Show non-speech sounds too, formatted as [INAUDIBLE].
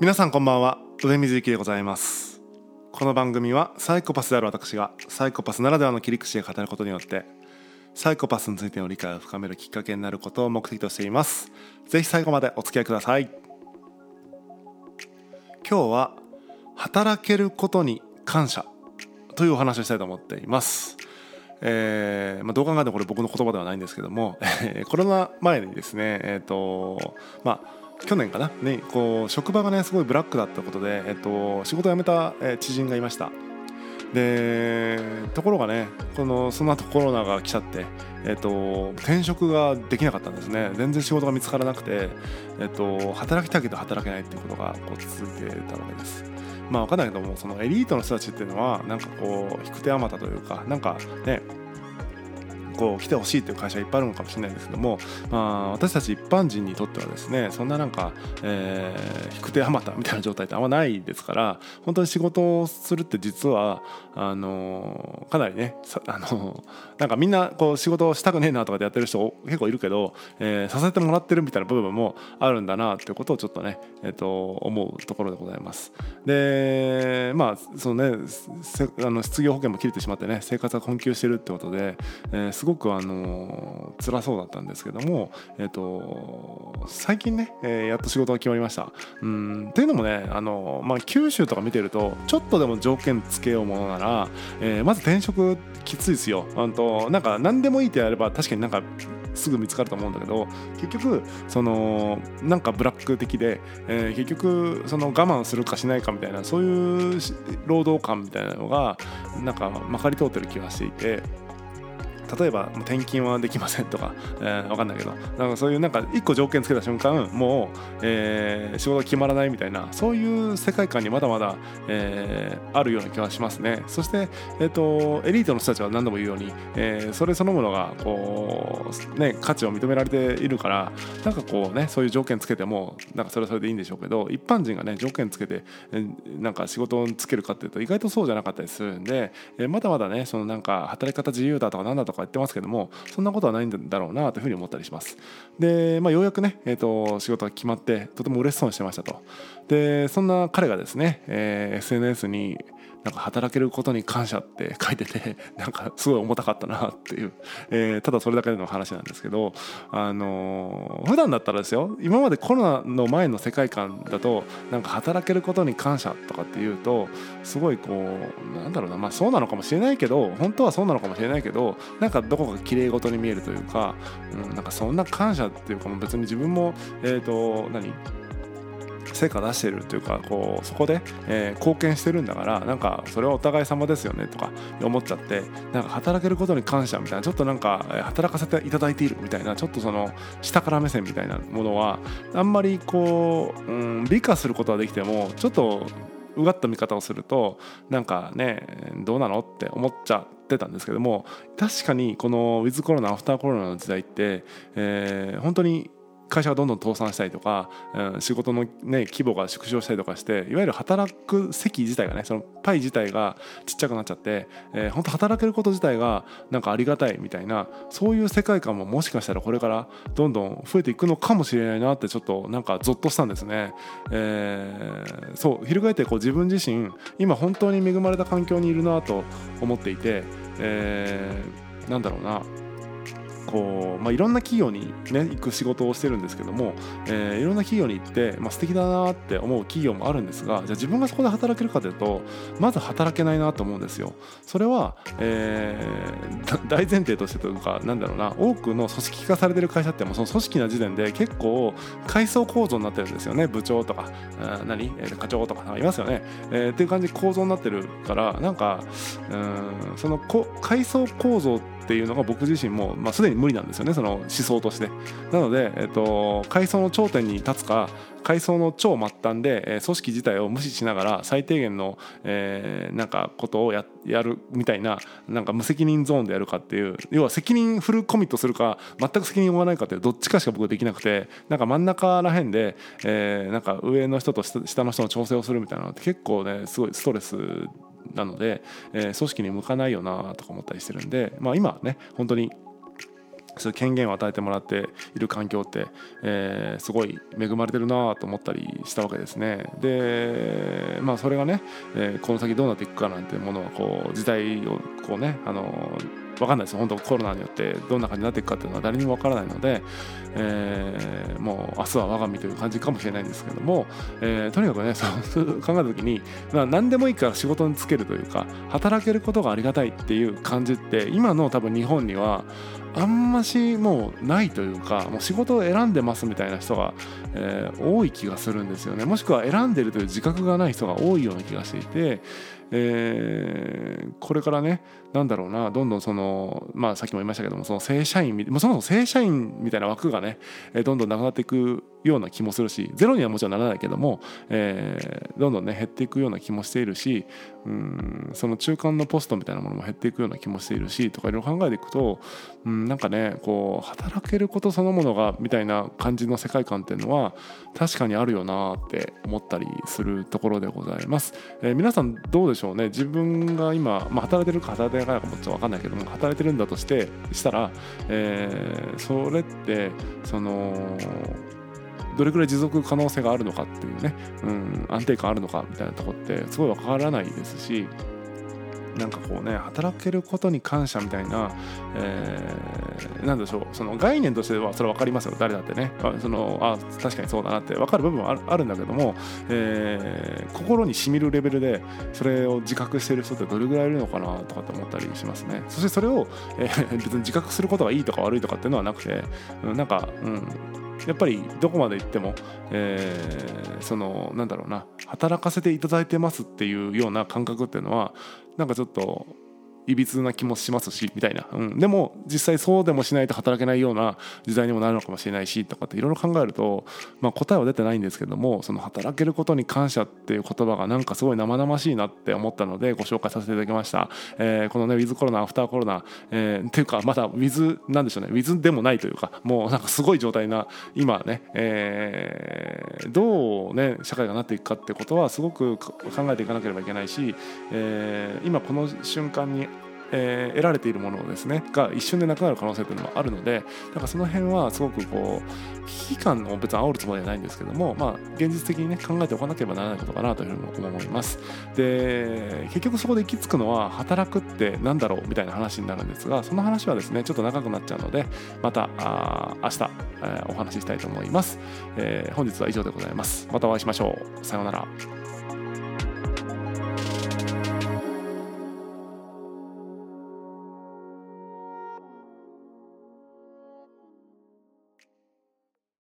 皆さんこんばんは。上水幸でございます。この番組はサイコパスである私がサイコパスならではの切り口で語ることによってサイコパスについての理解を深めるきっかけになることを目的としています。ぜひ最後までお付き合いください。今日は働けることに感謝。というお話をしたいと思っています。えーまあ、どう考えてもこれ僕の言葉ではないんですけどもコロナ前にですねえっ、ー、とまあ去年かな、ね、こう職場がねすごいブラックだったことで、えっと、仕事を辞めた、知人がいました。でところがねこのその後コロナが来ちゃって、えっと、転職ができなかったんですね。全然仕事が見つからなくて、えっと、働きたいけど働けないっていうことがこう続いてたわけです。まあ分かんないけどもそのエリートの人たちっていうのはなんかこう引く手あまたというかなんかねこう来てほしいという会社いっぱいあるのかもしれないんですけども、まあ、私たち一般人にとってはですねそんななんか、えー、引く手あまたみたいな状態ってあんまないですから本当に仕事をするって実はあのかなりね [LAUGHS] あのなんかみんなこう仕事をしたくねえなとかでやってる人結構いるけど、えー、させてもらってるみたいな部分もあるんだなということをちょっとね、えー、と思うところでございます。でまあそのねあの失業保険も切れてしまってね生活が困窮してるってことで、えー、すごくあの辛そうだったんですけども、えーと、最近ね、えー、やっと仕事が決まりました。うんっていうのもねあの、まあ、九州とか見てるとちょっとでも条件つけようものなら、えー、まず転職きついですよ。あとなんか何でもいいってやれば確かになんかすぐ見つかると思うんだけど結局そのなんかブラック的で、えー、結局その我慢するかしないかみたいなそういう労働感みたいなのがなんかまかり通ってる気がしていて。例えば転勤はできませんとか、[LAUGHS] えー、分かんないけど。なんかそういうなんか一個条件つけた瞬間もう、えー、仕事決まらないみたいなそういう世界観にまだまだ、えー、あるような気がしますね。そして、えーと、エリートの人たちは何度も言うように、えー、それそのものがこう、ね、価値を認められているからなんかこうねそういう条件つけてもなんかそれはそれでいいんでしょうけど一般人がね条件つけて、えー、なんか仕事をつけるかっていうと意外とそうじゃなかったりするんで、えー、まだまだねそのなんか働き方自由だとかなんだとかか言ってますけどもそんなことはないんだろうなというふうに思ったりします。で、まあ、ようやくね、えーと、仕事が決まってとても嬉しそうにしてましたと。でそんな彼がですね、えー、SNS になんか働けることに感謝って [LAUGHS] 書いててなんかすごい重たかったなっていう、えー、ただそれだけの話なんですけどあのー、普段だったらですよ今までコロナの前の世界観だとなんか働けることに感謝とかっていうとすごいこうなんだろうなまあそうなのかもしれないけど本当はそうなのかもしれないけどなんかどこか綺麗事に見えるというか、うん、なんかそんな感謝っていうか別に自分もえっ、ー、と何？成果出してるというかこうそこで、えー、貢献してるんだからなんかそれはお互い様ですよねとか思っちゃってなんか働けることに感謝みたいなちょっとなんか働かせていただいているみたいなちょっとその下から目線みたいなものはあんまりこう、うん、美化することはできてもちょっとうがった見方をするとなんかねどうなのって思っちゃってたんですけども確かにこのウィズコロナアフターコロナの時代って、えー、本当に会社がどんどん倒産したりとか、うん、仕事の、ね、規模が縮小したりとかしていわゆる働く席自体がねそのパイ自体がちっちゃくなっちゃって、えー、本当働けること自体がなんかありがたいみたいなそういう世界観ももしかしたらこれからどんどん増えていくのかもしれないなってちょっとなんかゾッとしたんですね。えー、そう翻ってこう自分自身今本当に恵まれた環境にいるなと思っていて、えー、なんだろうなこう、まあ、いろんな企業に、ね、行く仕事をしてるんですけども、えー、いろんな企業に行って、まあ、素敵だなって思う企業もあるんですがじゃあ自分がそこで働けるかというとまず働けないなと思うんですよ。それは、えー、大前提としてというかなんだろうな多くの組織化されてる会社ってもその組織な時点で結構階層構造になってるんですよね。部長とかあ何？課長とかいますよね、えー、っていう感じ構造になってるからなんかうんその階層構造ってっていうのが僕自身も、まあ、すでに無理なんですよねその思想として。なので、えっと、階層の頂点に立つか階層の超末端で、え、組織自体を無視しながら最低限の、えー、なんかことをやるみたいななんか無責任ゾーンでやるかっていう要は責任フルコミットするか全く責任を負わないかってどっちかしか僕できなくてなんか真ん中らへんで、えー、なんか上の人と下の人の調整をするみたいなのって結構ねすごいストレスなので、えー、組織に向かないよなとか思ったりしてるんで、まあ、今ね本当にそういう権限を与えてもらっている環境って、えー、すごい恵まれてるなと思ったりしたわけですね。でまあそれがね、えー、この先どうなっていくかなんてものはこう時代をこうねあの分かんないです本当コロナによってどんな感じになっていくかっていうのは誰にも分からないので、えー、もう明日は我が身という感じかもしれないんですけども、えー、とにかくね [LAUGHS] そう考えた時に、まあ、何でもいいから仕事に就けるというか働けることがありがたいっていう感じって今の多分日本にはあんましもうないというかもう仕事を選んでますみたいな人が、えー、多い気がするんですよね。もしくは選んでるという自覚がない人が多いような気がしていて、えー、これからねなんだろうなどんどんそのまあさっきも言いましたけどもその正社員もそもそも正社員みたいな枠がねどんどんなくなっていくような気もするしゼロにはもちろんならないけども、えー、どんどんね減っていくような気もしているしうんその中間のポストみたいなものも減っていくような気もしているしとかいろいろ考えていくとうんなんかねこう働けることそのものがみたいな感じの世界観っていうのは確かにあるよなって思ったりするところでございます、えー、皆さんどうでしょうね？自分が今、まあ、働いてるか働いてないかもちょっと分かんないけども働いてるんだとしてしたら、えー、それってそのどれくらい持続可能性があるのかっていうね、うん、安定感あるのかみたいなとこってすごい分からないですしなんかこうね働けることに感謝みたいな、えー、なんでしょうその概念としてはそれ分かりますよ誰だってね。あそのあ確かにそうだなって分かる部分はあるんだけども、えー、心にしみるレベルでそれを自覚してる人ってどれぐらいいるのかなとかって思ったりしますね。そしてそれを、えー、別に自覚することがいいとか悪いとかっていうのはなくて、うん、なんかうんやっぱりどこまで行っても、えー、そのなんだろうな働かせていただいてますっていうような感覚っていうのはなんかちょっといびつな気もしますしみたいな、うん、でも実際そうでもしないと働けないような時代にもなるのかもしれないしとかっていろいろ考えると、まあ、答えは出てないんですけどもその働けることに感謝っていう言葉がなんかすごい生々しいなって思ったのでご紹介させていただきました、えー、このねウィズコロナアフターコロナ、えー、っていうかまだウィズなんでしょうね。ウィズでもないというかもうなんかすごい状態な今ね、えどうね社会がなっていくかってことはすごく考えていかなければいけないし、えー、今この瞬間にえー、得られているものですね。が一瞬でなくなる可能性というのもあるのでだからその辺はすごくこう危機感を別に煽るつもりはないんですけども、まあ、現実的にね考えておかなければならないことかなというふうに思います。で結局そこで行き着くのは働くって何だろうみたいな話になるんですがその話はですねちょっと長くなっちゃうのでまたあ明日、えー、お話ししたいと思います、えー、本日は以上でございます。またお会いしましょう。さようなら。